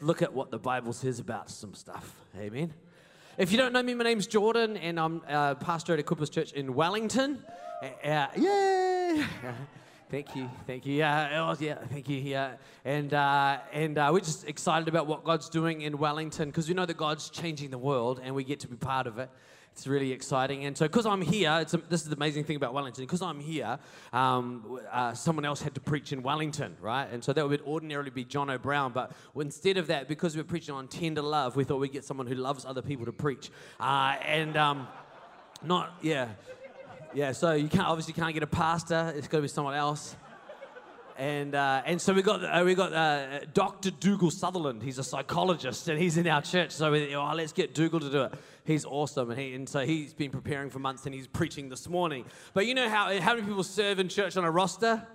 look at what the Bible says about some stuff. Amen. If you don't know me, my name's Jordan, and I'm uh, pastor at Equippers Church in Wellington. Uh, uh, yay! Thank you, thank you. Yeah, oh, yeah, thank you. Yeah, and uh, and uh, we're just excited about what God's doing in Wellington because we know that God's changing the world, and we get to be part of it. It's really exciting. And so, because I'm here, a, this is the amazing thing about Wellington. Because I'm here, um, uh, someone else had to preach in Wellington, right? And so that would ordinarily be Jono Brown. But instead of that, because we're preaching on tender love, we thought we'd get someone who loves other people to preach. Uh, and um, not, yeah. Yeah, so you can't obviously can't get a pastor. It's got to be someone else. And, uh, and so we got, uh, we got uh, Dr. Dougal Sutherland. He's a psychologist and he's in our church. So we, oh, let's get Dougal to do it. He's awesome. And, he, and so he's been preparing for months and he's preaching this morning. But you know how, how many people serve in church on a roster?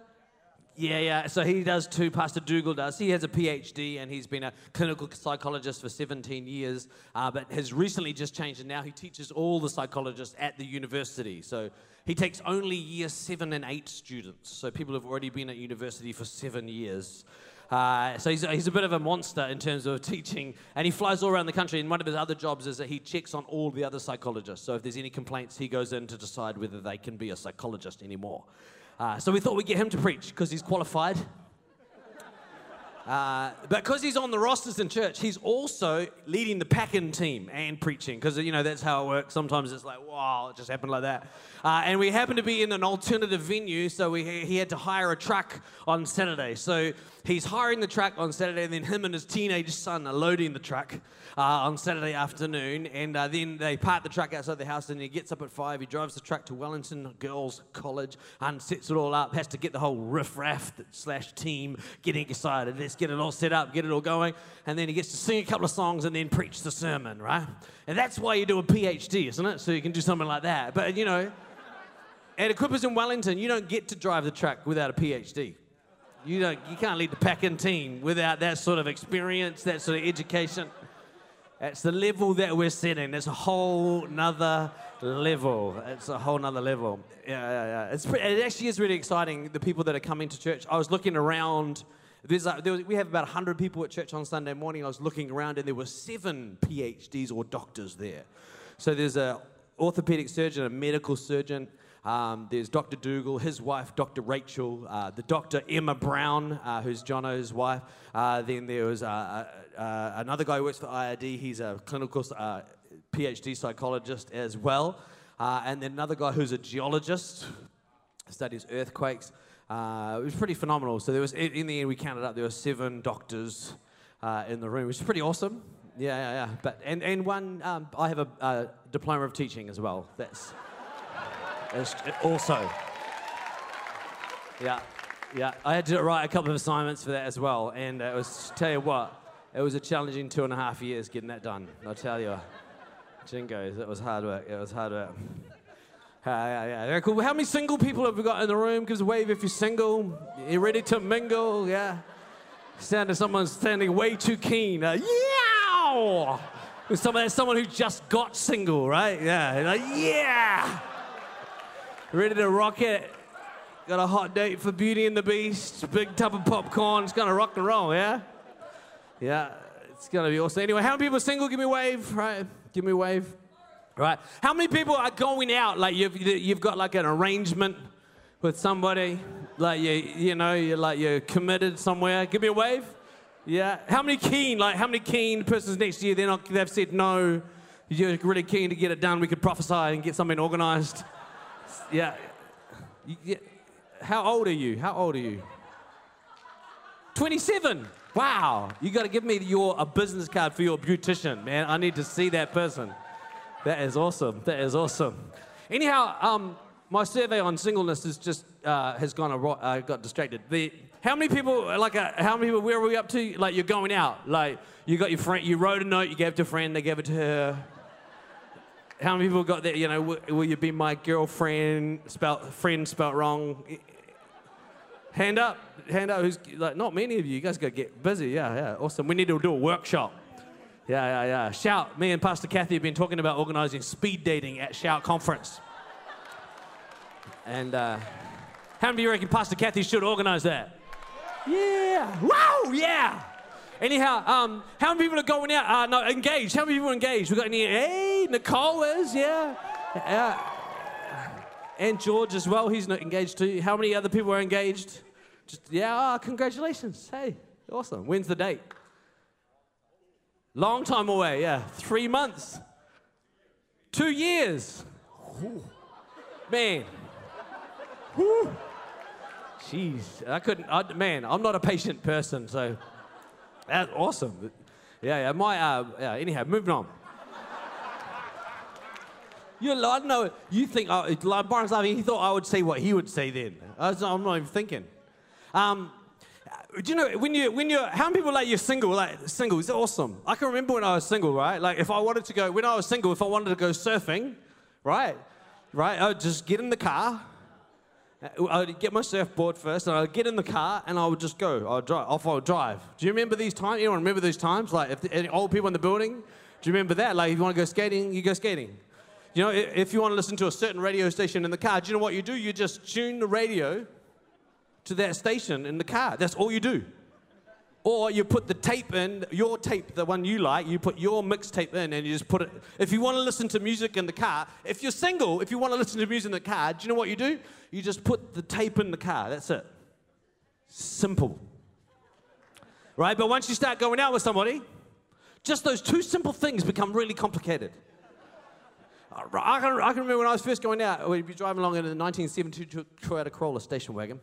Yeah, yeah. So he does too. Pastor Dougal does. He has a PhD and he's been a clinical psychologist for 17 years, uh, but has recently just changed and now he teaches all the psychologists at the university. So he takes only year seven and eight students. So people have already been at university for seven years. Uh, so he's, he's a bit of a monster in terms of teaching, and he flies all around the country. And one of his other jobs is that he checks on all the other psychologists. So if there's any complaints, he goes in to decide whether they can be a psychologist anymore. Uh, so we thought we'd get him to preach because he's qualified. Uh, but because he's on the rosters in church, he's also leading the packing team and preaching because, you know, that's how it works. Sometimes it's like, wow, it just happened like that. Uh, and we happened to be in an alternative venue, so we, he had to hire a truck on Saturday. So he's hiring the truck on Saturday, and then him and his teenage son are loading the truck uh, on Saturday afternoon. And uh, then they park the truck outside the house, and he gets up at five. He drives the truck to Wellington Girls College and sets it all up. Has to get the whole riff-raff slash team getting excited. Let's get it all set up, get it all going. And then he gets to sing a couple of songs and then preach the sermon, right? And that's why you do a PhD, isn't it? So you can do something like that. But, you know, at Equippers in Wellington, you don't get to drive the truck without a PhD. You, don't, you can't lead the packing team without that sort of experience, that sort of education. That's the level that we're setting. That's a whole nother level. It's a whole nother level. Yeah, yeah, yeah. It's, it actually is really exciting, the people that are coming to church. I was looking around. There's a, there was, we have about 100 people at church on Sunday morning. I was looking around, and there were seven PhDs or doctors there. So there's a orthopedic surgeon, a medical surgeon, um, there's Dr. Dougal, his wife, Dr. Rachel, uh, the doctor Emma Brown, uh, who's Jono's wife. Uh, then there was uh, uh, uh, another guy who works for IRD. He's a clinical PhD psychologist as well. and then another guy who's a geologist, studies earthquakes. it was pretty phenomenal. So there was, in the end, we counted up. There were seven doctors in the room, which is pretty awesome. Yeah, yeah, yeah. But and and one, um, I have a diploma of teaching as well. That's also. Yeah, yeah. I had to write a couple of assignments for that as well, and it was tell you what, it was a challenging two and a half years getting that done. I'll tell you, Jingos, it was hard work. It was hard work. Uh, yeah, yeah, very cool. How many single people have we got in the room? Give us a wave if you're single. You're ready to mingle, yeah. Sound of someone standing way too keen. Uh, yeah! Someone, someone who just got single, right? Yeah, like, yeah! Ready to rock it. Got a hot date for Beauty and the Beast, big tub of popcorn. It's gonna rock and roll, yeah? Yeah, it's gonna be awesome. Anyway, how many people are single? Give me a wave, right? Give me a wave. Right. How many people are going out? Like you've you've got like an arrangement with somebody, like you you know you're like you're committed somewhere. Give me a wave. Yeah. How many keen? Like how many keen persons next to you? They're not. They've said no. You're really keen to get it done. We could prophesy and get something organised yeah. How old are you? How old are you? 27. Wow. You got to give me your a business card for your beautician, man. I need to see that person. That is awesome. That is awesome. Anyhow, um, my survey on singleness is just uh, has gone uh, got distracted. The how many people like uh, how many people where are we up to? Like you're going out. Like you got your friend. You wrote a note. You gave it to a friend. They gave it to her. How many people got that? You know, will, will you be my girlfriend? Spelt friend spelt wrong. Hand up, hand up. Who's like? Not many of you. You guys got to get busy. Yeah, yeah. Awesome. We need to do a workshop. Yeah, yeah, yeah. Shout. Me and Pastor Kathy have been talking about organising speed dating at Shout Conference. And uh, how many of you reckon Pastor Kathy should organise that? Yeah. Wow. Yeah. Anyhow, um, how many people are going out? Uh, no, engaged. How many people are engaged? We got any? Hey, Nicole is, yeah. yeah. And George as well. He's not engaged too. How many other people are engaged? Just yeah. Oh, congratulations. Hey, awesome. When's the date? Long time away. Yeah, three months. Two years. Ooh. Man. Jeez, I couldn't. I, man, I'm not a patient person, so that's awesome. Yeah, yeah. My, uh, yeah. Anyhow, moving on. You, I know. You think uh, like Barnes He thought I would say what he would say then. Was, I'm not even thinking. Um, do you know when you when you how many people like you're single like single is awesome i can remember when i was single right like if i wanted to go when i was single if i wanted to go surfing right right i would just get in the car I would get my surfboard first, and I'd get in the car, and I would just go. I would drive. Off I would drive. Do you remember these times? Anyone remember these times? Like, if the, any old people in the building, do you remember that? Like, if you want to go skating, you go skating. You know, if you want to listen to a certain radio station in the car, do you know what you do? You just tune the radio to that station in the car. That's all you do. Or you put the tape in, your tape, the one you like, you put your mixtape in and you just put it. If you want to listen to music in the car, if you're single, if you want to listen to music in the car, do you know what you do? You just put the tape in the car. That's it. Simple. Right? But once you start going out with somebody, just those two simple things become really complicated. I can, I can remember when I was first going out, we'd be driving along in a 1972 Toyota Corolla station wagon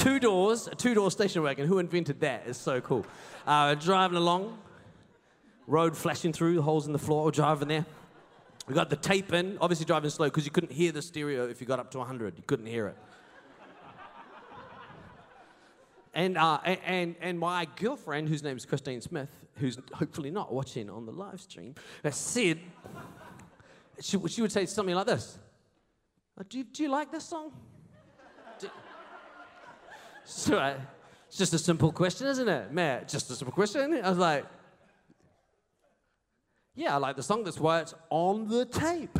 two doors, a two door station wagon. Who invented that? It's so cool. Uh, driving along, road flashing through, holes in the floor, driving there. We got the tape in, obviously driving slow because you couldn't hear the stereo if you got up to 100. You couldn't hear it. And, uh, and, and my girlfriend, whose name is Christine Smith, who's hopefully not watching on the live stream, said, she, she would say something like this uh, do, do you like this song? So I, it's just a simple question, isn't it? Matt, just a simple question. I was like, yeah, I like the song. That's why it's on the tape.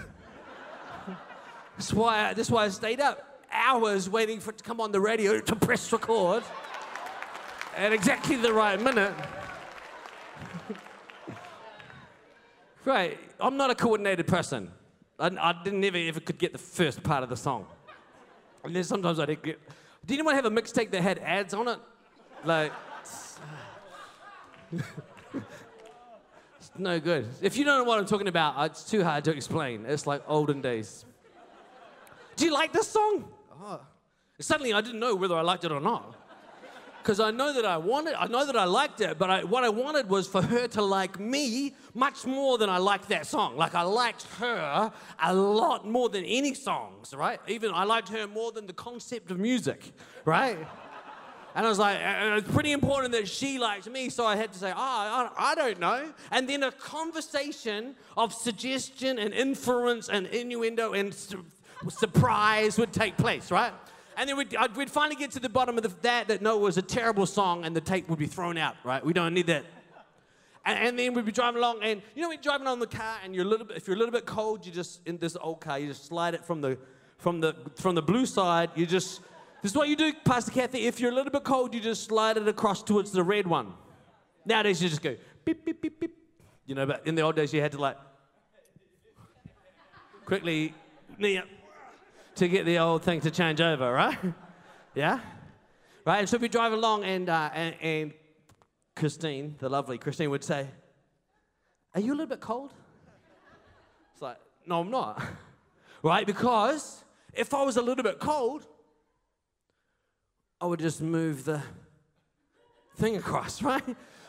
that's, why I, that's why I stayed up hours waiting for it to come on the radio to press record at exactly the right minute. right, I'm not a coordinated person. I, I didn't ever ever could get the first part of the song. And then sometimes I didn't get did anyone have a mixtape that had ads on it? Like, it's no good. If you don't know what I'm talking about, uh, it's too hard to explain. It's like olden days. Do you like this song? Oh. Suddenly, I didn't know whether I liked it or not because I know that I wanted, I know that I liked it, but I, what I wanted was for her to like me much more than I liked that song. Like I liked her a lot more than any songs, right? Even I liked her more than the concept of music, right? And I was like, uh, uh, it's pretty important that she likes me, so I had to say, oh, I, I don't know. And then a conversation of suggestion and inference and innuendo and su- surprise would take place, right? And then we'd, we'd finally get to the bottom of the, that, that no, it was a terrible song, and the tape would be thrown out, right? We don't need that. And, and then we'd be driving along, and you know, we're driving on the car, and you're a little bit, if you're a little bit cold, you just, in this old car, you just slide it from the, from the, from the blue side, you just, this is what you do, Pastor Kathy. If you're a little bit cold, you just slide it across towards the red one. Nowadays, you just go beep, beep, beep, beep. You know, but in the old days, you had to like quickly knee to get the old thing to change over, right? yeah? Right? And so if we drive along, and, uh, and, and Christine, the lovely Christine, would say, Are you a little bit cold? It's like, No, I'm not. right? Because if I was a little bit cold, I would just move the thing across, right?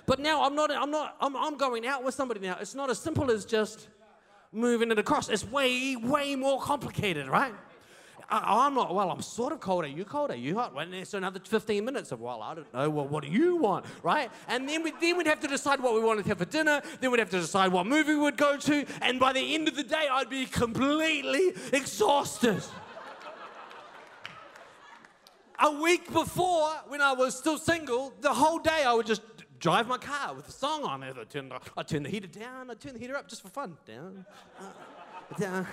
But now I'm not, I'm not, I'm, I'm going out with somebody now. It's not as simple as just moving it across. It's way, way more complicated, right? I, am not, well, I'm sort of cold. Are you cold? Are you hot? Well, so another 15 minutes of, well, I don't know. Well, what do you want? Right? And then, we'd then we'd have to decide what we wanted to have for dinner. Then we'd have to decide what movie we'd go to. And by the end of the day, I'd be completely exhausted. A week before, when I was still single, the whole day I would just drive my car with a song on it. I'd turn the, I'd turn the heater down, I'd turn the heater up just for fun. Down, uh.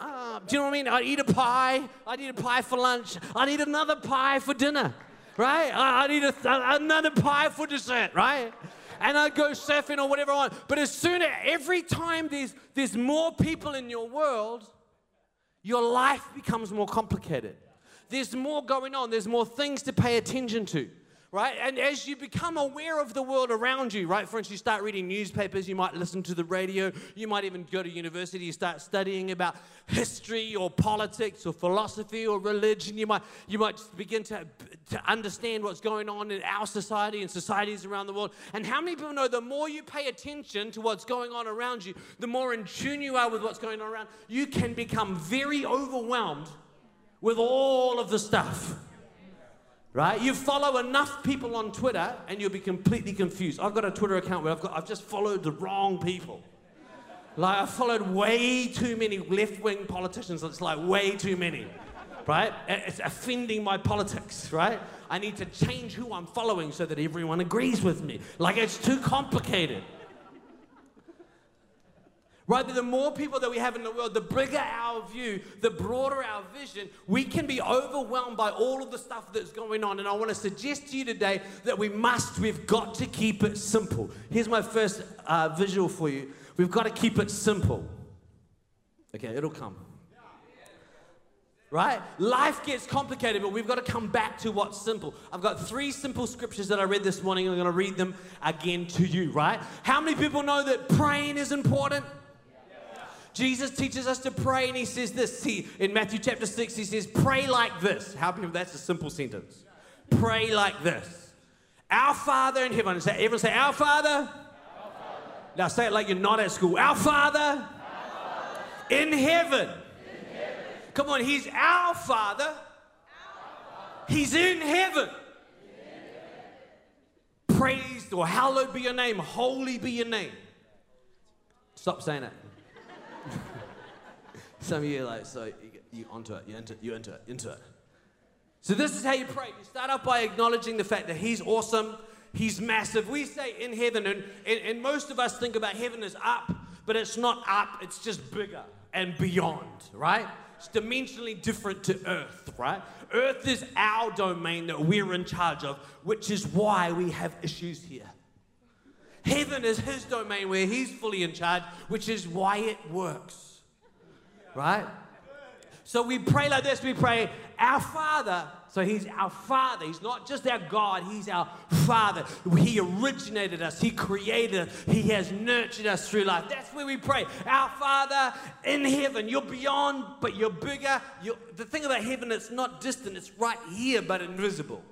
Uh, do you know what I mean? I'd eat a pie. I'd eat a pie for lunch. I'd eat another pie for dinner. right? I, I need a, another pie for dessert, right? And I go surfing or whatever I want. But as soon as every time there's, there's more people in your world, your life becomes more complicated. There's more going on, there's more things to pay attention to right? And as you become aware of the world around you, right? For instance, you start reading newspapers, you might listen to the radio, you might even go to university, you start studying about history or politics or philosophy or religion. You might, you might begin to, to understand what's going on in our society and societies around the world. And how many people know the more you pay attention to what's going on around you, the more in tune you are with what's going on around, you can become very overwhelmed with all of the stuff right? You follow enough people on Twitter and you'll be completely confused. I've got a Twitter account where I've, got, I've just followed the wrong people. Like, I followed way too many left wing politicians. It's like way too many, right? It's offending my politics, right? I need to change who I'm following so that everyone agrees with me. Like, it's too complicated. Right? The more people that we have in the world, the bigger our view, the broader our vision, we can be overwhelmed by all of the stuff that's going on. And I want to suggest to you today that we must, we've got to keep it simple. Here's my first uh, visual for you. We've got to keep it simple. Okay, it'll come. Right? Life gets complicated, but we've got to come back to what's simple. I've got three simple scriptures that I read this morning. I'm going to read them again to you, right? How many people know that praying is important? Jesus teaches us to pray, and he says this. See, in Matthew chapter 6, he says, Pray like this. How many that's a simple sentence? Pray like this. Our Father in heaven. Say, everyone say, Our Father. Our Father. Now say it like you're not at school. Our Father, our Father. In, heaven. in heaven. Come on, He's our Father. Our Father. He's in heaven. Praised or hallowed be your name, holy be your name. Stop saying it. Some of you like, so you, you onto it, you enter, you enter into it. So this is how you pray. You start off by acknowledging the fact that He's awesome, He's massive. We say in heaven, and, and, and most of us think about heaven as up, but it's not up, it's just bigger and beyond, right? It's dimensionally different to earth, right? Earth is our domain that we're in charge of, which is why we have issues here. Heaven is his domain where he's fully in charge, which is why it works. Right? So we pray like this we pray, Our Father. So he's our Father. He's not just our God, he's our Father. He originated us, he created us, he has nurtured us through life. That's where we pray. Our Father in heaven. You're beyond, but you're bigger. You're, the thing about heaven, it's not distant, it's right here, but invisible.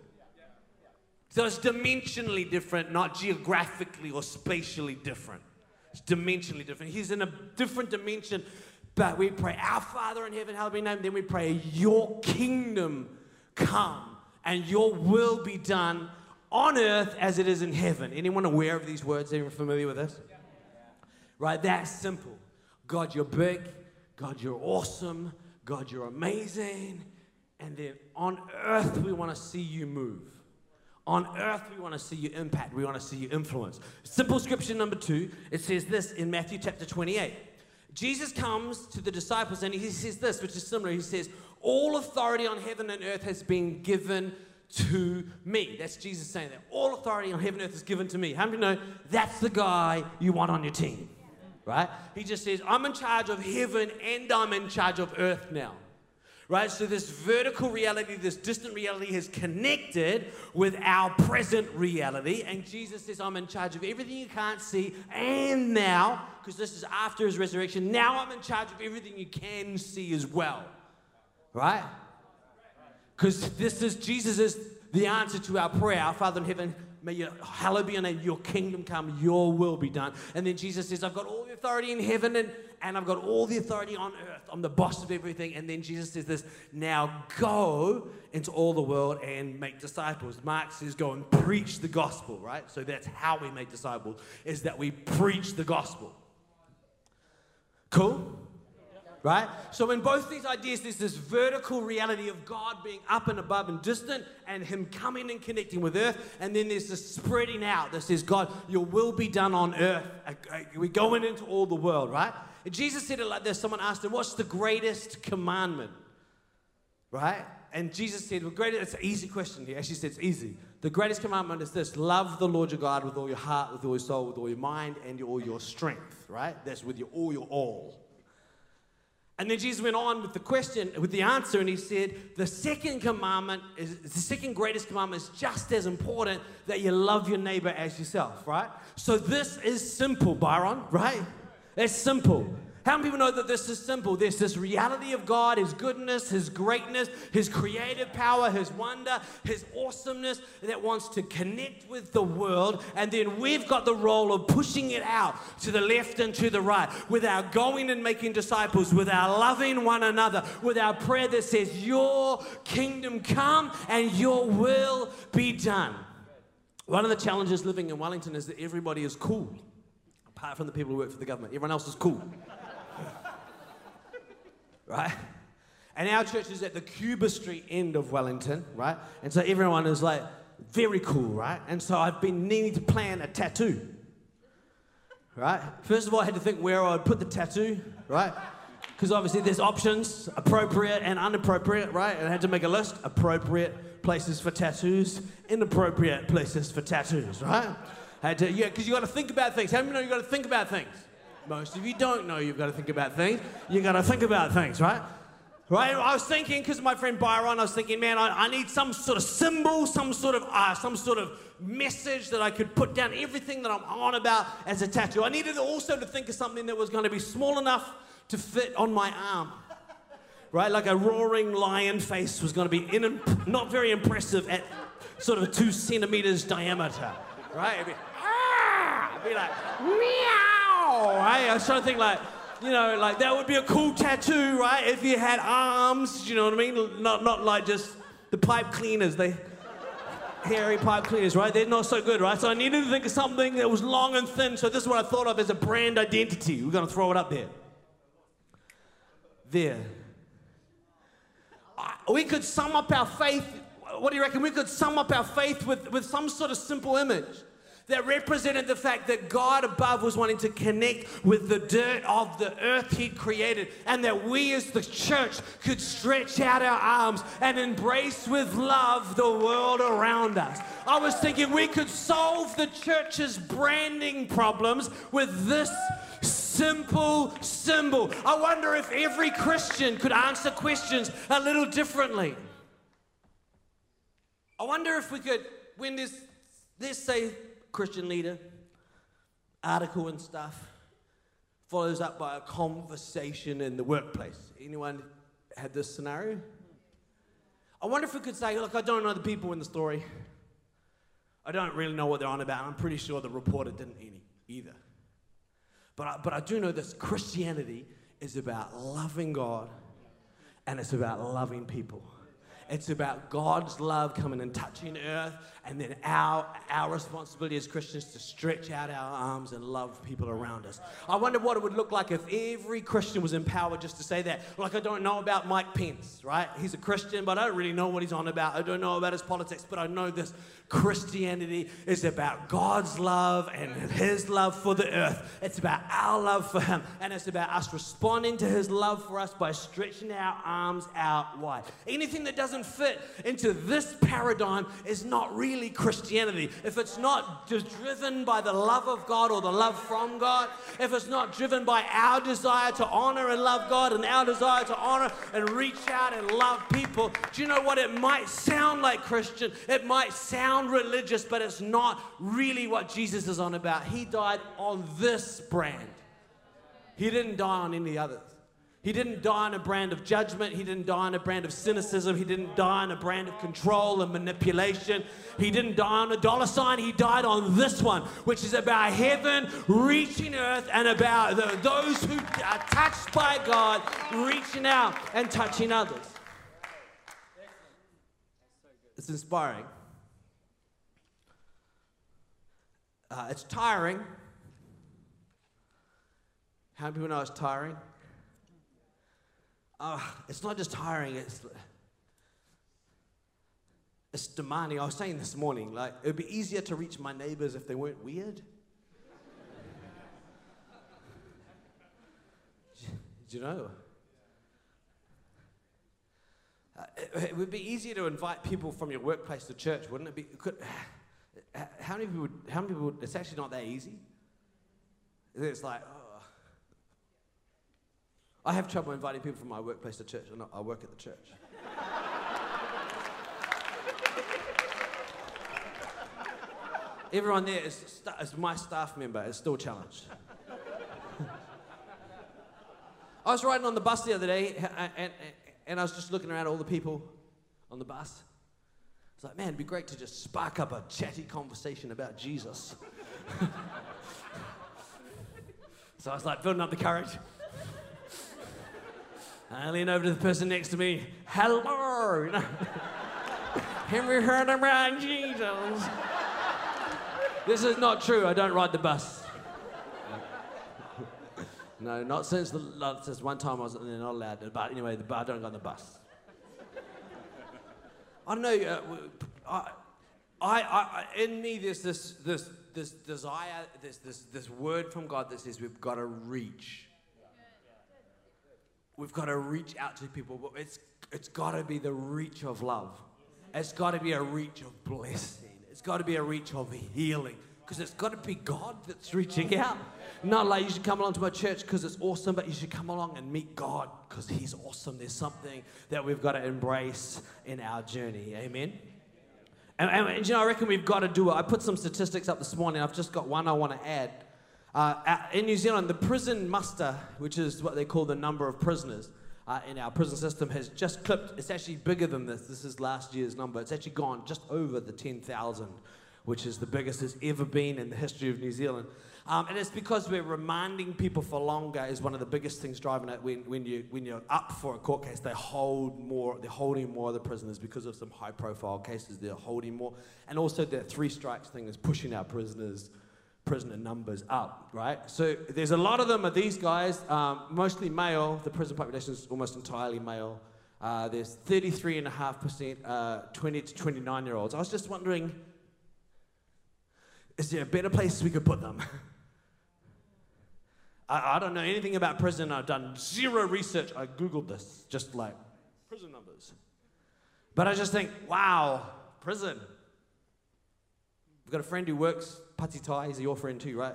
So it's dimensionally different, not geographically or spatially different. It's dimensionally different. He's in a different dimension, but we pray, Our Father in heaven, hallowed be name. Then we pray, Your kingdom come and your will be done on earth as it is in heaven. Anyone aware of these words? Anyone familiar with this? Right, that's simple. God, you're big. God, you're awesome. God, you're amazing. And then on earth, we want to see you move. On earth, we want to see you impact. We want to see you influence. Simple scripture number two, it says this in Matthew chapter 28. Jesus comes to the disciples and he says this, which is similar. He says, All authority on heaven and earth has been given to me. That's Jesus saying that. All authority on heaven and earth is given to me. How many know that's the guy you want on your team? Right? He just says, I'm in charge of heaven and I'm in charge of earth now right? So this vertical reality, this distant reality has connected with our present reality. And Jesus says, I'm in charge of everything you can't see. And now, because this is after his resurrection, now I'm in charge of everything you can see as well, right? Because this is, Jesus is the answer to our prayer. Our Father in heaven, may your hallowed be your name, your kingdom come, your will be done. And then Jesus says, I've got all the authority in heaven and and I've got all the authority on earth. I'm the boss of everything. And then Jesus says this now go into all the world and make disciples. Mark says go and preach the gospel, right? So that's how we make disciples, is that we preach the gospel. Cool? right? So, in both these ideas, there's this vertical reality of God being up and above and distant, and Him coming and connecting with earth. And then there's this spreading out that says, God, your will be done on earth. Uh, uh, We're going into all the world, right? Jesus said it like this someone asked him, What's the greatest commandment? Right? And Jesus said, well, great, it's an easy question. He actually said it's easy. The greatest commandment is this love the Lord your God with all your heart, with all your soul, with all your mind, and all your strength, right? That's with your all your all. And then Jesus went on with the question, with the answer, and he said, The second commandment is the second greatest commandment is just as important that you love your neighbor as yourself, right? So this is simple, Byron, right? It's simple. How many people know that this is simple? There's this reality of God, His goodness, His greatness, His creative power, His wonder, His awesomeness that wants to connect with the world. And then we've got the role of pushing it out to the left and to the right with our going and making disciples, with our loving one another, with our prayer that says, Your kingdom come and your will be done. One of the challenges living in Wellington is that everybody is cool, apart from the people who work for the government. Everyone else is cool right? And our church is at the Cuba Street end of Wellington, right? And so everyone is like very cool, right? And so I've been needing to plan a tattoo, right? First of all, I had to think where I'd put the tattoo, right? Because obviously there's options, appropriate and inappropriate, right? And I had to make a list appropriate places for tattoos, inappropriate places for tattoos, right? I had to, yeah, because you got to think about things. How many know you got to think about things? Most of you don't know you've got to think about things. You've got to think about things, right? Right? I was thinking, because my friend Byron, I was thinking, man, I, I need some sort of symbol, some sort of uh, some sort of message that I could put down everything that I'm on about as a tattoo. I needed also to think of something that was going to be small enough to fit on my arm. Right? Like a roaring lion face was going to be in, not very impressive at sort of two centimeters diameter. Right? It'd be, ah! It'd be like, meow! right? I was trying to think like, you know, like that would be a cool tattoo, right? If you had arms, you know what I mean? Not, not like just the pipe cleaners, they hairy pipe cleaners, right? They're not so good, right? So I needed to think of something that was long and thin. So this is what I thought of as a brand identity. We're gonna throw it up there. There. We could sum up our faith. What do you reckon? We could sum up our faith with, with some sort of simple image that represented the fact that God above was wanting to connect with the dirt of the earth He'd created, and that we as the church could stretch out our arms and embrace with love the world around us. I was thinking we could solve the church's branding problems with this simple symbol. I wonder if every Christian could answer questions a little differently. I wonder if we could, when this, let's say Christian leader, article and stuff, follows up by a conversation in the workplace. Anyone had this scenario? I wonder if we could say, look, I don't know the people in the story. I don't really know what they're on about. I'm pretty sure the reporter didn't any either. But I, but I do know this Christianity is about loving God and it's about loving people. It's about God's love coming and touching earth, and then our, our responsibility as Christians to stretch out our arms and love people around us. I wonder what it would look like if every Christian was empowered just to say that. Like, I don't know about Mike Pence, right? He's a Christian, but I don't really know what he's on about. I don't know about his politics, but I know this Christianity is about God's love and His love for the earth. It's about our love for Him, and it's about us responding to His love for us by stretching our arms out wide. Anything that doesn't fit into this paradigm is not really Christianity. If it's not driven by the love of God or the love from God, if it's not driven by our desire to honor and love God and our desire to honor and reach out and love people, do you know what? It might sound like Christian, it might sound sound religious, but it's not really what Jesus is on about. He died on this brand. He didn't die on any others. He didn't die on a brand of judgment. He didn't die on a brand of cynicism. He didn't die on a brand of control and manipulation. He didn't die on a dollar sign. He died on this one, which is about heaven reaching earth and about the, those who are touched by God reaching out and touching others. It's inspiring. Uh, it's tiring. How many people know it's tiring? Uh, it's not just tiring, it's, it's demanding. I was saying this morning, like, it would be easier to reach my neighbors if they weren't weird. Do you know? Uh, it, it would be easier to invite people from your workplace to church, wouldn't it be? Could, how many people? Would, how many people? Would, it's actually not that easy. It's like, oh. I have trouble inviting people from my workplace to church. I, I work at the church. Everyone there is, is my staff member is still challenged. I was riding on the bus the other day, and, and, and I was just looking around all the people on the bus. It's like, man, it'd be great to just spark up a chatty conversation about Jesus. so I was like, building up the courage. I lean over to the person next to me. Hello, you know. Have you heard about Jesus? This is not true. I don't ride the bus. no, not since the since one time I was they're not allowed. But anyway, the, I don't go on the bus. I don't know. Uh, I, I, I, in me, there's this, this, this desire, this, this, this word from God that says we've got to reach. We've got to reach out to people, but it's, it's got to be the reach of love. It's got to be a reach of blessing. It's got to be a reach of healing because it's got to be God that's reaching out. Not like you should come along to my church because it's awesome, but you should come along and meet God because He's awesome. There's something that we've got to embrace in our journey. Amen. And, and, and you know, I reckon we've got to do it. I put some statistics up this morning. I've just got one I want to add. Uh, in New Zealand, the prison muster, which is what they call the number of prisoners, uh, in our prison system has just clipped. It's actually bigger than this. This is last year's number. It's actually gone just over the 10,000, which is the biggest it's ever been in the history of New Zealand. Um, and it's because we're reminding people for longer is one of the biggest things driving it. When, when, you, when you're up for a court case, they hold more, they're holding more of the prisoners because of some high profile cases, they're holding more. And also that three strikes thing is pushing our prisoners prisoner numbers up, right? So there's a lot of them are these guys, um, mostly male. The prison population is almost entirely male. Uh, there's 33.5% uh, 20 to 29 year olds. I was just wondering, is there a better place we could put them? I, I don't know anything about prison. I've done zero research. I Googled this, just like prison numbers. But I just think, wow, prison. We've got a friend who works Patitai, he's your friend too, right?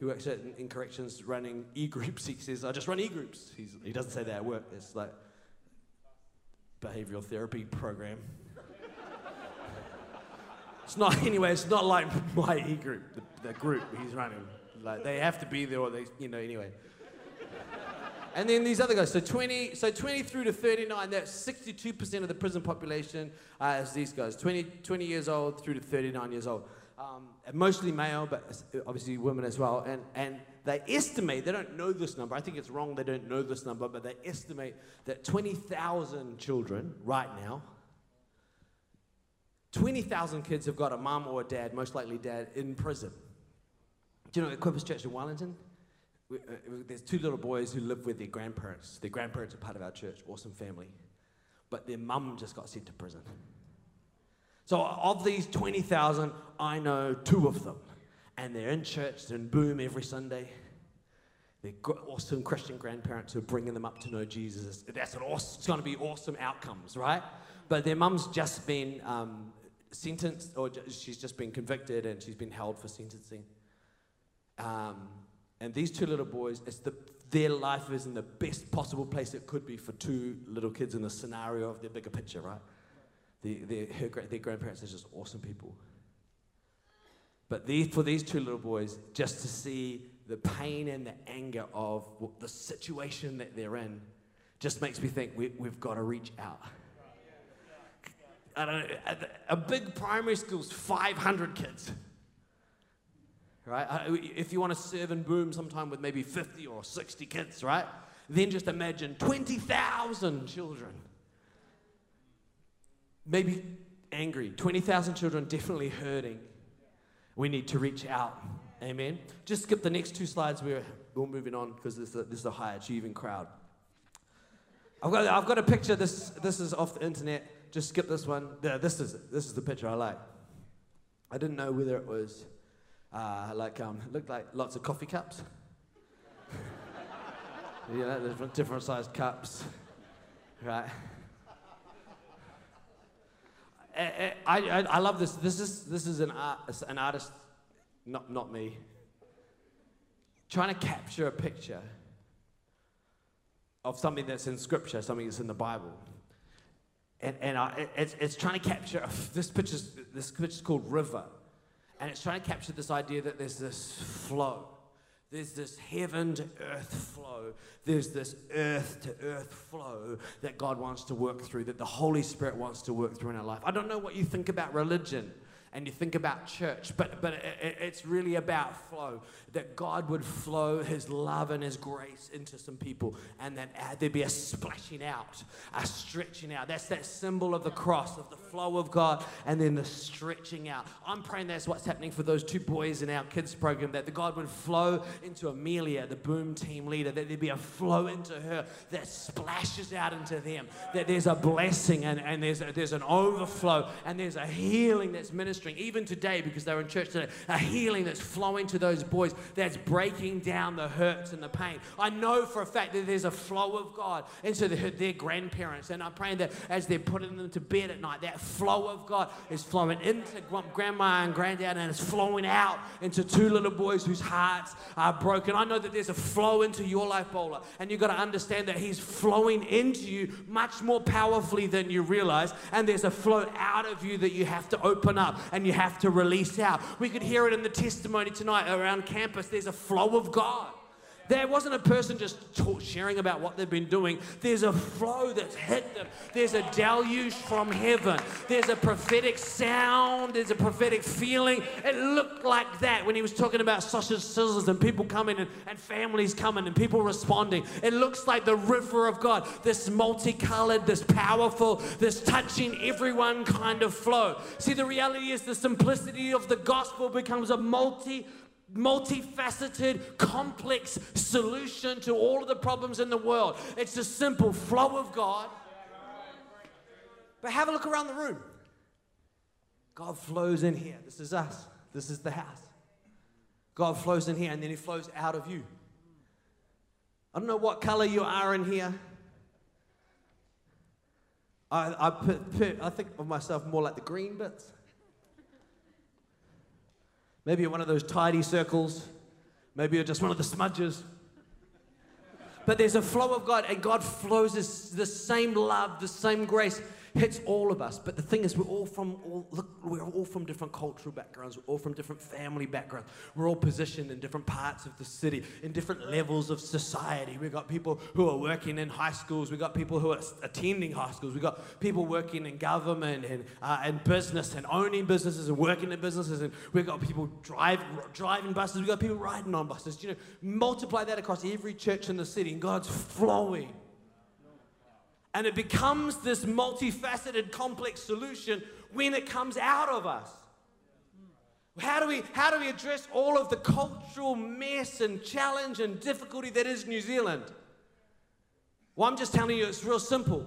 Who works at, in, corrections running e groups. He says, I just run e groups. He doesn't say that at work. It's like behavioral therapy program. it's not, anyway, it's not like my e group, the, the group he's running. Like, they have to be there or they, you know, anyway. And then these other guys, so 20, so 20 through to 39, that's 62% of the prison population uh, is these guys, 20, 20 years old through to 39 years old um, mostly male, but obviously women as well. And, and they estimate, they don't know this number, I think it's wrong they don't know this number, but they estimate that 20,000 children right now, 20,000 kids have got a mum or a dad, most likely dad, in prison. Do you know Equippers Church in Wellington? We, uh, there's two little boys who live with their grandparents. Their grandparents are part of our church, awesome family. But their mum just got sent to prison. So, of these 20,000, I know two of them. And they're in church, they're in Boom every Sunday. They're awesome Christian grandparents who are bringing them up to know Jesus. That's an awesome, it's going to be awesome outcomes, right? But their mum's just been um, sentenced, or she's just been convicted and she's been held for sentencing. Um, and these two little boys, it's the, their life is in the best possible place it could be for two little kids in the scenario of their bigger picture, right? The, the, her, their grandparents are just awesome people. But for these two little boys, just to see the pain and the anger of the situation that they're in, just makes me think we, we've got to reach out. I don't know, a big primary school's 500 kids. Right? If you want to serve and boom sometime with maybe 50 or 60 kids, right? Then just imagine 20,000 children maybe angry. 20,000 children definitely hurting. We need to reach out. Amen. Just skip the next two slides. We're, we're moving on because this, this is a high achieving crowd. I've got, I've got a picture. This, this is off the internet. Just skip this one. This is, this is the picture I like. I didn't know whether it was uh, like, um, looked like lots of coffee cups. you know, different, different sized cups. Right? Eh, eh, I, I, I love this. This is, this is an, uh, art, an artist, not, not me, trying to capture a picture of something that's in Scripture, something that's in the Bible. And, and I, it's, it's trying to capture, this picture's, this picture's called River. And it's trying to capture this idea that there's this flow. There's this heaven to earth flow. There's this earth to earth flow that God wants to work through, that the Holy Spirit wants to work through in our life. I don't know what you think about religion and you think about church, but, but it, it's really about flow. That God would flow His love and His grace into some people, and then uh, there'd be a splashing out, a stretching out. That's that symbol of the cross, of the flow of God, and then the stretching out. I'm praying that's what's happening for those two boys in our kids program, that the God would flow into Amelia, the boom team leader, that there'd be a flow into her that splashes out into them, that there's a blessing and, and there's, a, there's an overflow, and there's a healing that's ministering, even today, because they're in church today, a healing that's flowing to those boys, that's breaking down the hurts and the pain. I know for a fact that there's a flow of God into the, their grandparents, and I'm praying that as they're putting them to bed at night, that flow of God is flowing into grandma and granddad and it's flowing out into two little boys whose hearts are broken. I know that there's a flow into your life, Bowler, and you've got to understand that He's flowing into you much more powerfully than you realize, and there's a flow out of you that you have to open up and you have to release out. We could hear it in the testimony tonight around campus. There's a flow of God. There wasn't a person just sharing about what they've been doing. There's a flow that's hit them. There's a deluge from heaven. There's a prophetic sound. There's a prophetic feeling. It looked like that when he was talking about sausage sizzles and people coming and, and families coming and people responding. It looks like the river of God, this multicolored, this powerful, this touching everyone kind of flow. See, the reality is the simplicity of the gospel becomes a multi multifaceted, complex solution to all of the problems in the world. It's a simple flow of God. But have a look around the room. God flows in here. This is us. This is the house. God flows in here and then He flows out of you. I don't know what color you are in here. I, I, put, put, I think of myself more like the green bits. Maybe you're one of those tidy circles. Maybe you're just one of the smudges. But there's a flow of God, and God flows this, the same love, the same grace hits all of us. But the thing is, we're all from all, look, we're all from different cultural backgrounds. We're all from different family backgrounds. We're all positioned in different parts of the city, in different levels of society. We've got people who are working in high schools. We've got people who are attending high schools. We've got people working in government and, uh, and business and owning businesses and working in businesses. And we've got people drive, driving buses. We've got people riding on buses. You know, multiply that across every church in the city, and God's flowing and it becomes this multifaceted, complex solution when it comes out of us. How do, we, how do we address all of the cultural mess and challenge and difficulty that is New Zealand? Well, I'm just telling you, it's real simple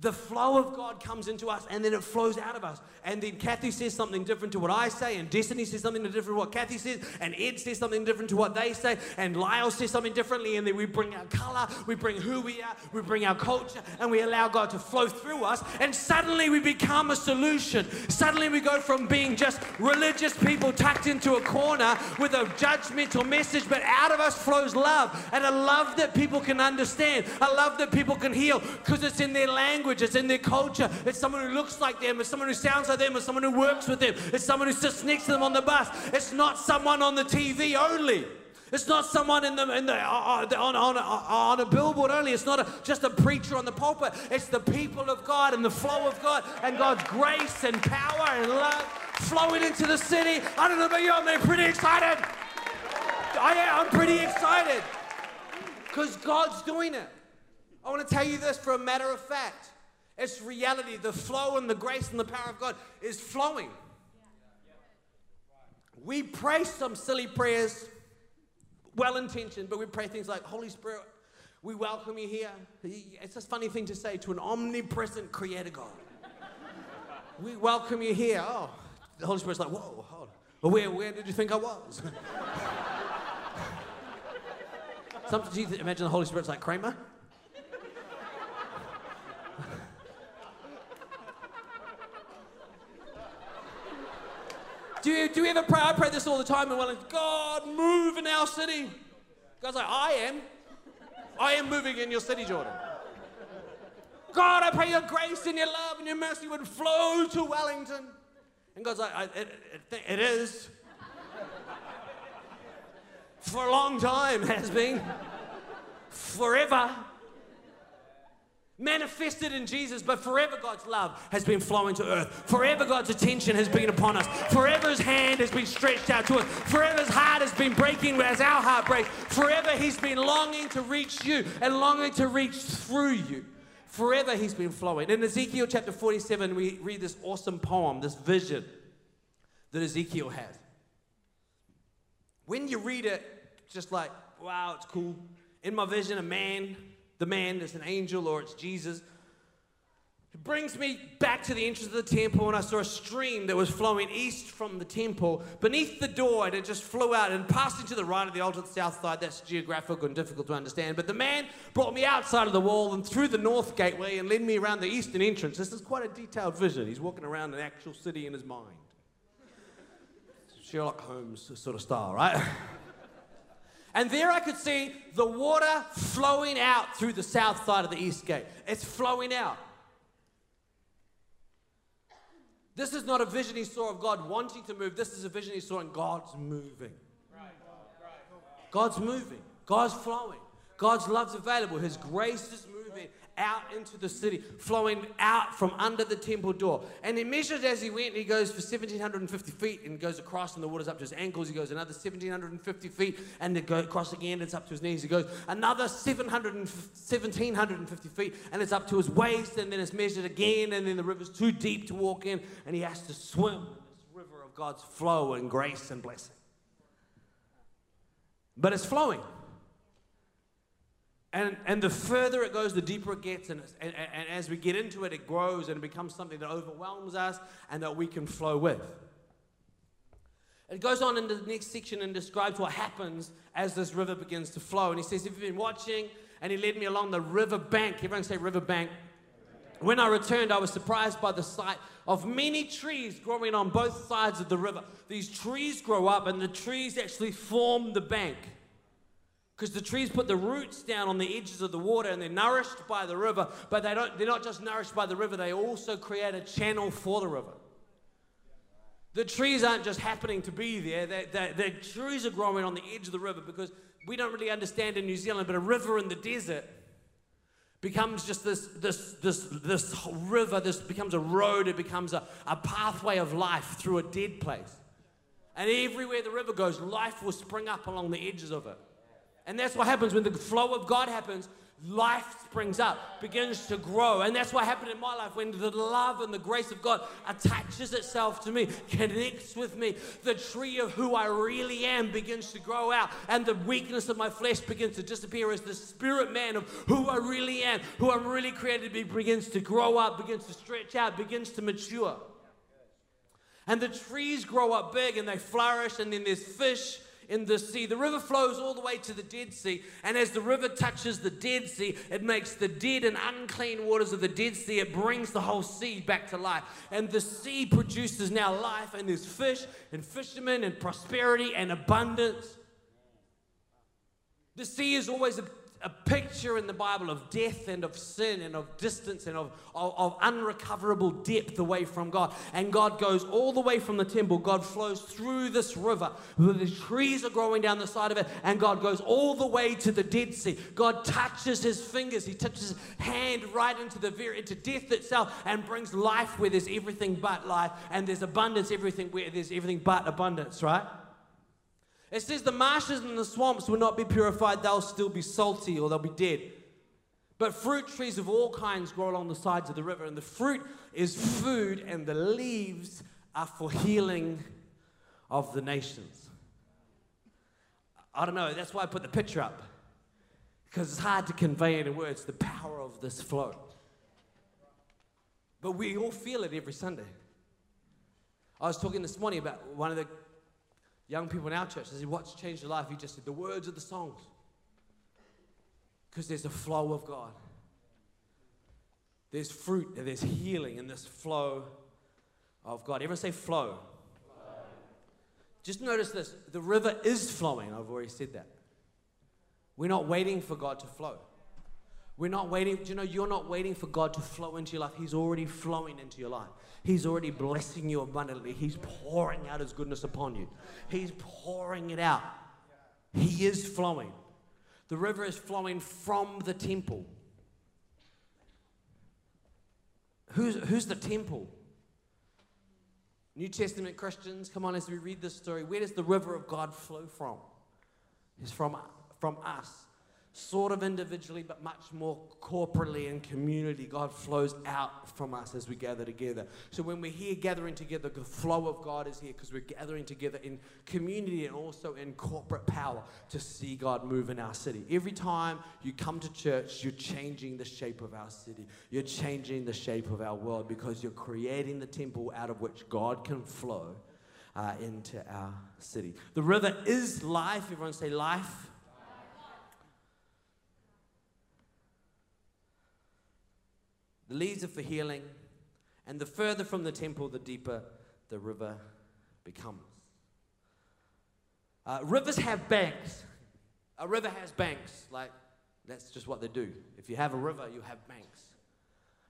the flow of God comes into us and then it flows out of us. And then Kathy says something different to what I say, and Destiny says something different to what Kathy says, and Ed says something different to what they say, and Lyle says something differently, and then we bring our color, we bring who we are, we bring our culture, and we allow God to flow through us, and suddenly we become a solution. Suddenly we go from being just religious people tucked into a corner with a judgmental message, but out of us flows love, and a love that people can understand, a love that people can heal, because it's in their language language, it's in their culture. It's someone who looks like them, it's someone who sounds like them, it's someone who works with them, it's someone who sits next to them on the bus. It's not someone on the TV only. It's not someone in the, in the, uh, uh on, on, uh, on a billboard only. It's not a, just a preacher on the pulpit. It's the people of God and the flow of God and God's grace and power and love flowing into the city. I don't know about you, I'm pretty excited. I am, I'm pretty excited because God's doing it. I want to tell you this for a matter of fact. It's reality. The flow and the grace and the power of God is flowing. We pray some silly prayers, well intentioned, but we pray things like, Holy Spirit, we welcome you here. It's a funny thing to say to an omnipresent creator God. we welcome you here. Oh, the Holy Spirit's like, whoa, hold on. Where, where did you think I was? Sometimes you imagine the Holy Spirit's like Kramer. Do you, do you ever pray? I pray this all the time in Wellington. God, move in our city. God's like, I am. I am moving in your city, Jordan. God, I pray your grace and your love and your mercy would flow to Wellington. And God's like, it, it, it is. For a long time has been. Forever manifested in Jesus, but forever God's love has been flowing to earth. Forever God's attention has been upon us. Forever His hand has been stretched out to us. Forever His heart has been breaking as our heart breaks. Forever He's been longing to reach you and longing to reach through you. Forever He's been flowing. In Ezekiel chapter 47, we read this awesome poem, this vision that Ezekiel has. When you read it, just like, wow, it's cool. In my vision, a man the man is an angel or it's Jesus. It brings me back to the entrance of the temple, and I saw a stream that was flowing east from the temple beneath the door, and it just flew out and passed into the right of the altar the south side. That's geographical and difficult to understand. But the man brought me outside of the wall and through the north gateway and led me around the eastern entrance. This is quite a detailed vision. He's walking around an actual city in his mind. Sherlock Holmes sort of style, right? And there I could see the water flowing out through the south side of the east gate. It's flowing out. This is not a vision he saw of God wanting to move. This is a vision he saw and God's moving. God's moving. God's flowing. God's love's available. His grace is moving out into the city, flowing out from under the temple door. And he measured as he went, he goes for 1,750 feet and goes across, and the water's up to his ankles. He goes another 1,750 feet, and it goes across again, it's up to his knees. He goes another 700 1,750 feet, and it's up to his waist, and then it's measured again, and then the river's too deep to walk in, and he has to swim in this river of God's flow and grace and blessing. But it's flowing. And, and the further it goes, the deeper it gets. And, and, and as we get into it, it grows and it becomes something that overwhelms us and that we can flow with. It goes on in the next section and describes what happens as this river begins to flow. And he says, If you've been watching, and he led me along the river bank, everyone say river bank. When I returned, I was surprised by the sight of many trees growing on both sides of the river. These trees grow up, and the trees actually form the bank. Because the trees put the roots down on the edges of the water and they're nourished by the river, but they don't, they're not just nourished by the river, they also create a channel for the river. The trees aren't just happening to be there, they, the trees are growing on the edge of the river because we don't really understand in New Zealand, but a river in the desert becomes just this, this, this, this river, this becomes a road, it becomes a, a pathway of life through a dead place. And everywhere the river goes, life will spring up along the edges of it. And that's what happens when the flow of God happens. Life springs up, begins to grow. And that's what happened in my life when the love and the grace of God attaches itself to me, connects with me. The tree of who I really am begins to grow out, and the weakness of my flesh begins to disappear as the spirit man of who I really am, who I'm really created to be, begins to grow up, begins to stretch out, begins to mature. And the trees grow up big and they flourish, and then there's fish in the sea. The river flows all the way to the Dead Sea, and as the river touches the Dead Sea, it makes the dead and unclean waters of the Dead Sea, it brings the whole sea back to life. And the sea produces now life, and there's fish and fishermen and prosperity and abundance. The sea is always a picture in the Bible of death and of sin and of distance and of, of, of, unrecoverable depth away from God. And God goes all the way from the temple. God flows through this river. The trees are growing down the side of it. And God goes all the way to the Dead Sea. God touches his fingers. He touches his hand right into the very into death itself and brings life where there's everything but life. And there's abundance everything where there's everything but abundance, right? It says the marshes and the swamps will not be purified, they'll still be salty or they'll be dead. But fruit trees of all kinds grow along the sides of the river, and the fruit is food, and the leaves are for healing of the nations. I don't know, that's why I put the picture up. Because it's hard to convey in words the power of this flow. But we all feel it every Sunday. I was talking this morning about one of the young people in our church, I said, What's changed your life? He just said, The words of the songs. Because there's a flow of God. There's fruit and there's healing in this flow of God. Everyone say flow. flow. just notice this the river is flowing. I've already said that. We're not waiting for God to flow. We're not waiting, do you know, you're not waiting for God to flow into your life. He's already flowing into your life. He's already blessing you abundantly. He's pouring out His goodness upon you. He's pouring it out. He is flowing. The river is flowing from the temple. Who's, who's the temple? New Testament Christians, come on, as we read this story, where does the river of God flow from? It's from, from us sort of individually, but much more corporately and community. God flows out from us as we gather together. So when we're here gathering together, the flow of God is here because we're gathering together in community and also in corporate power to see God move in our city. Every time you come to church, you're changing the shape of our city. You're changing the shape of our world because you're creating the temple out of which God can flow. Uh, into our city. The river is life. Everyone say life. The leaves are for healing, and the further from the temple, the deeper the river becomes. Uh, rivers have banks. A river has banks. Like, that's just what they do. If you have a river, you have banks.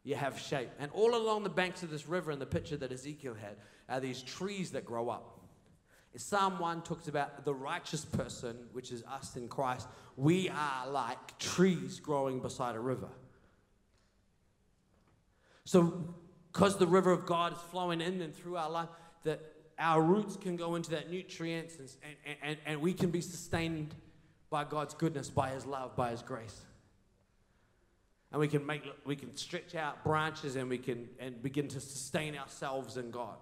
You have shape. And all along the banks of this river, in the picture that Ezekiel had, are these trees that grow up. Psalm 1 talks about the righteous person, which is us in Christ. We are like trees growing beside a river. So, because the river of God is flowing in and through our life, that our roots can go into that nutrients and, and, and, and we can be sustained by God's goodness, by His love, by His grace. And we can make we can stretch out branches and we can and begin to sustain ourselves in God.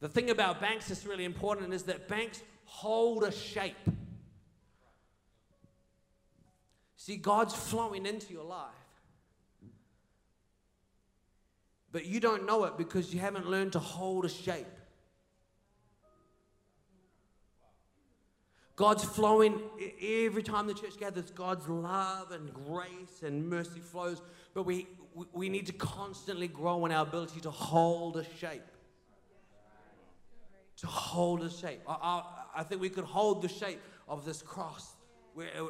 The thing about banks that's really important is that banks hold a shape. See, God's flowing into your life. But you don't know it because you haven't learned to hold a shape. God's flowing every time the church gathers. God's love and grace and mercy flows. But we, we need to constantly grow in our ability to hold a shape. To hold a shape. I, I, I think we could hold the shape of this cross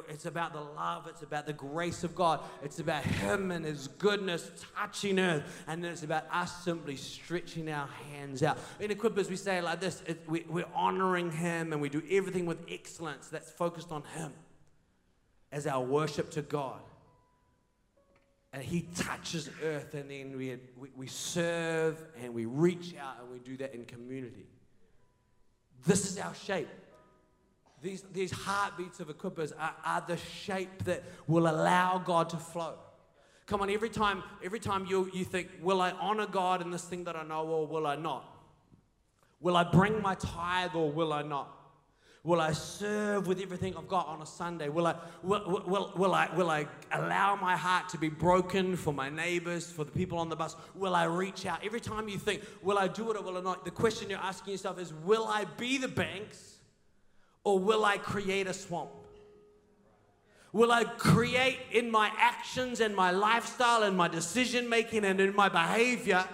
it's about the love, it's about the grace of God, it's about Him and His goodness touching earth, and then it's about us simply stretching our hands out. In Equippers, we say like this it, we, we're honoring Him and we do everything with excellence that's focused on Him as our worship to God. And He touches earth, and then we, we, we serve and we reach out and we do that in community. This is our shape. These, these heartbeats of equippers are, are the shape that will allow God to flow. Come on, every time, every time you, you think, will I honor God in this thing that I know or will I not? Will I bring my tithe or will I not? Will I serve with everything I've got on a Sunday? Will I, will, will, will, I, will I allow my heart to be broken for my neighbors, for the people on the bus? Will I reach out? Every time you think, will I do it or will I not? The question you're asking yourself is, will I be the banks or will I create a swamp? Will I create in my actions and my lifestyle and my decision making and in my behavior?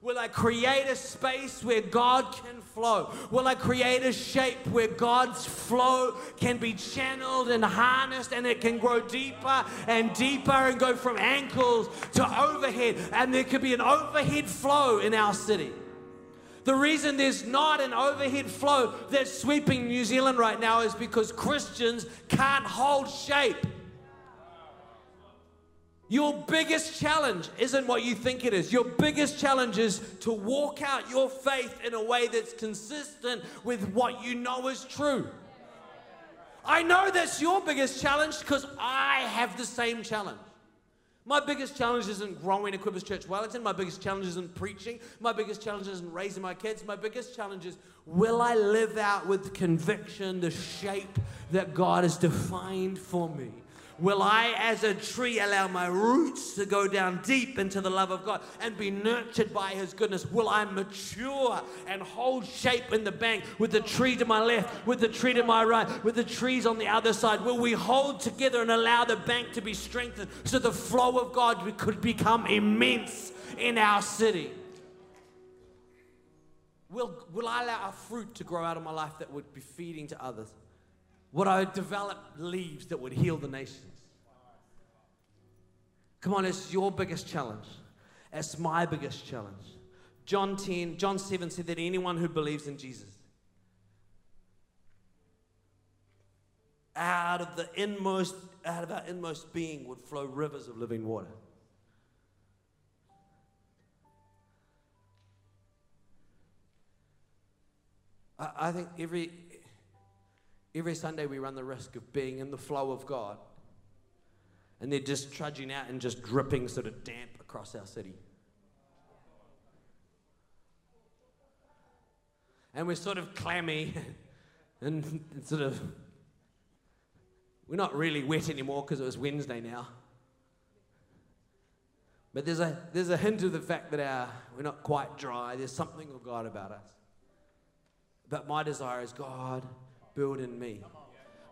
Will I create a space where God can flow? Will I create a shape where God's flow can be channeled and harnessed and it can grow deeper and deeper and go from ankles to overhead? And there could be an overhead flow in our city. The reason there's not an overhead flow that's sweeping New Zealand right now is because Christians can't hold shape. Your biggest challenge isn't what you think it is. Your biggest challenge is to walk out your faith in a way that's consistent with what you know is true. I know that's your biggest challenge because I have the same challenge. My biggest challenge isn't growing Equippers Church Wellington. My biggest challenge isn't preaching. My biggest challenge isn't raising my kids. My biggest challenge is will I live out with conviction the shape that God has defined for me? Will I, as a tree, allow my roots to go down deep into the love of God and be nurtured by His goodness? Will I mature and hold shape in the bank with the tree to my left, with the tree to my right, with the trees on the other side? Will we hold together and allow the bank to be strengthened so the flow of God could become immense in our city? Will, will I allow a fruit to grow out of my life that would be feeding to others? Would I develop leaves that would heal the nations? Come on, it's your biggest challenge. It's my biggest challenge. John 10, John 7 said that anyone who believes in Jesus, out of the inmost, out of our inmost being would flow rivers of living water. I, I think every every Sunday we run the risk of being in the flow of God and they're just trudging out and just dripping sort of damp across our city. And we're sort of clammy and sort of, we're not really wet anymore because it was Wednesday now. But there's a, there's a hint of the fact that our, we're not quite dry. There's something of God about us. But my desire is God, build in me.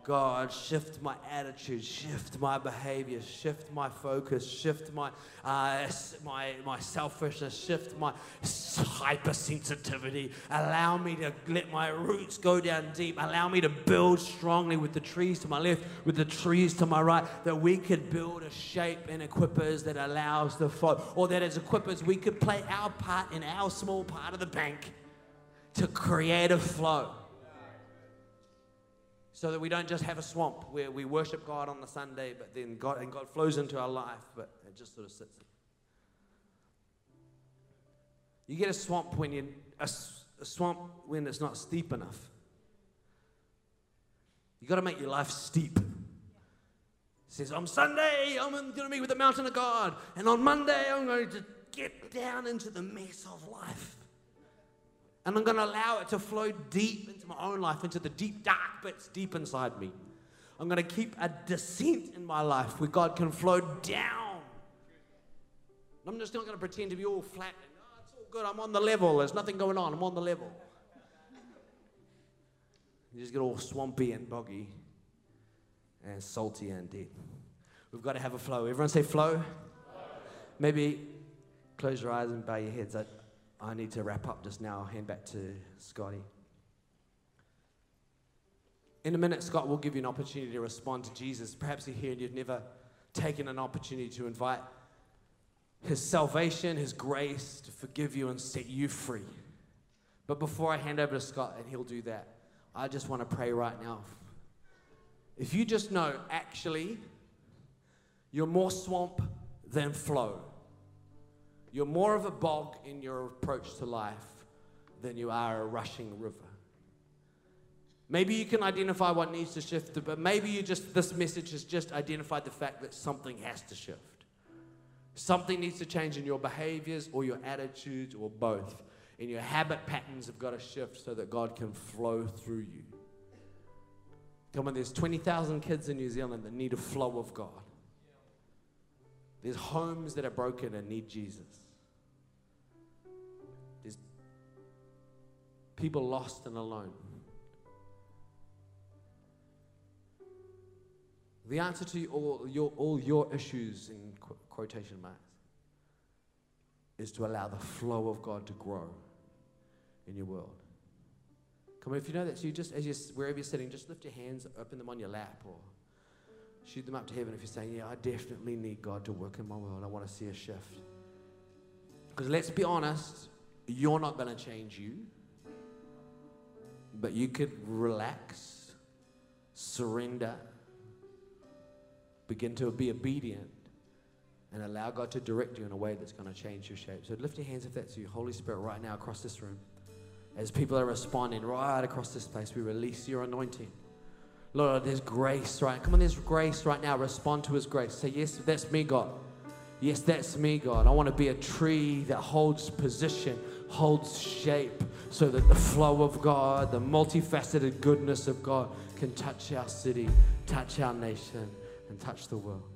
God, shift my attitude, shift my behavior, shift my focus, shift my, uh, my, my selfishness, shift my hypersensitivity. Allow me to let my roots go down deep. Allow me to build strongly with the trees to my left, with the trees to my right, that we could build a shape in equippers that allows the flow, or that as equippers we could play our part in our small part of the bank to create a flow so that we don't just have a swamp where we worship God on the Sunday, but then God and God flows into our life, but it just sort of sits. You get a swamp when you a, a swamp when it's not steep enough. You got to make your life steep. It says on Sunday I'm going to meet with the mountain of God, and on Monday I'm going to get down into the mess of life. And I'm going to allow it to flow deep into my own life, into the deep, dark bits deep inside me. I'm going to keep a descent in my life where God can flow down. I'm just not going to pretend to be all flat. And, oh, it's all good. I'm on the level. There's nothing going on. I'm on the level. You just get all swampy and boggy and salty and deep. We've got to have a flow. Everyone say flow. flow. Maybe close your eyes and bow your heads. I, I need to wrap up just now. I'll hand back to Scotty. In a minute, Scott will give you an opportunity to respond to Jesus. Perhaps you're here and you've never taken an opportunity to invite His salvation, His grace to forgive you and set you free. But before I hand over to Scott and he'll do that, I just want to pray right now. If you just know, actually, you're more swamp than flow. You're more of a bog in your approach to life than you are a rushing river. Maybe you can identify what needs to shift, but maybe you just, this message has just identified the fact that something has to shift. Something needs to change in your behaviors or your attitudes or both. And your habit patterns have got to shift so that God can flow through you. Come on, there's 20,000 kids in New Zealand that need a flow of God. There's homes that are broken and need Jesus. People lost and alone. The answer to all your, all your issues, in qu- quotation marks, is to allow the flow of God to grow in your world. Come on, if you know that, so you just, as you wherever you're sitting, just lift your hands, open them on your lap, or shoot them up to heaven if you're saying, Yeah, I definitely need God to work in my world. I want to see a shift. Because let's be honest, you're not going to change you. But you could relax, surrender, begin to be obedient, and allow God to direct you in a way that's going to change your shape. So lift your hands if that's you. Holy Spirit, right now across this room. As people are responding right across this place, we release your anointing. Lord, there's grace, right? Come on, there's grace right now. Respond to His grace. Say, Yes, that's me, God. Yes, that's me, God. I want to be a tree that holds position, holds shape, so that the flow of God, the multifaceted goodness of God can touch our city, touch our nation, and touch the world.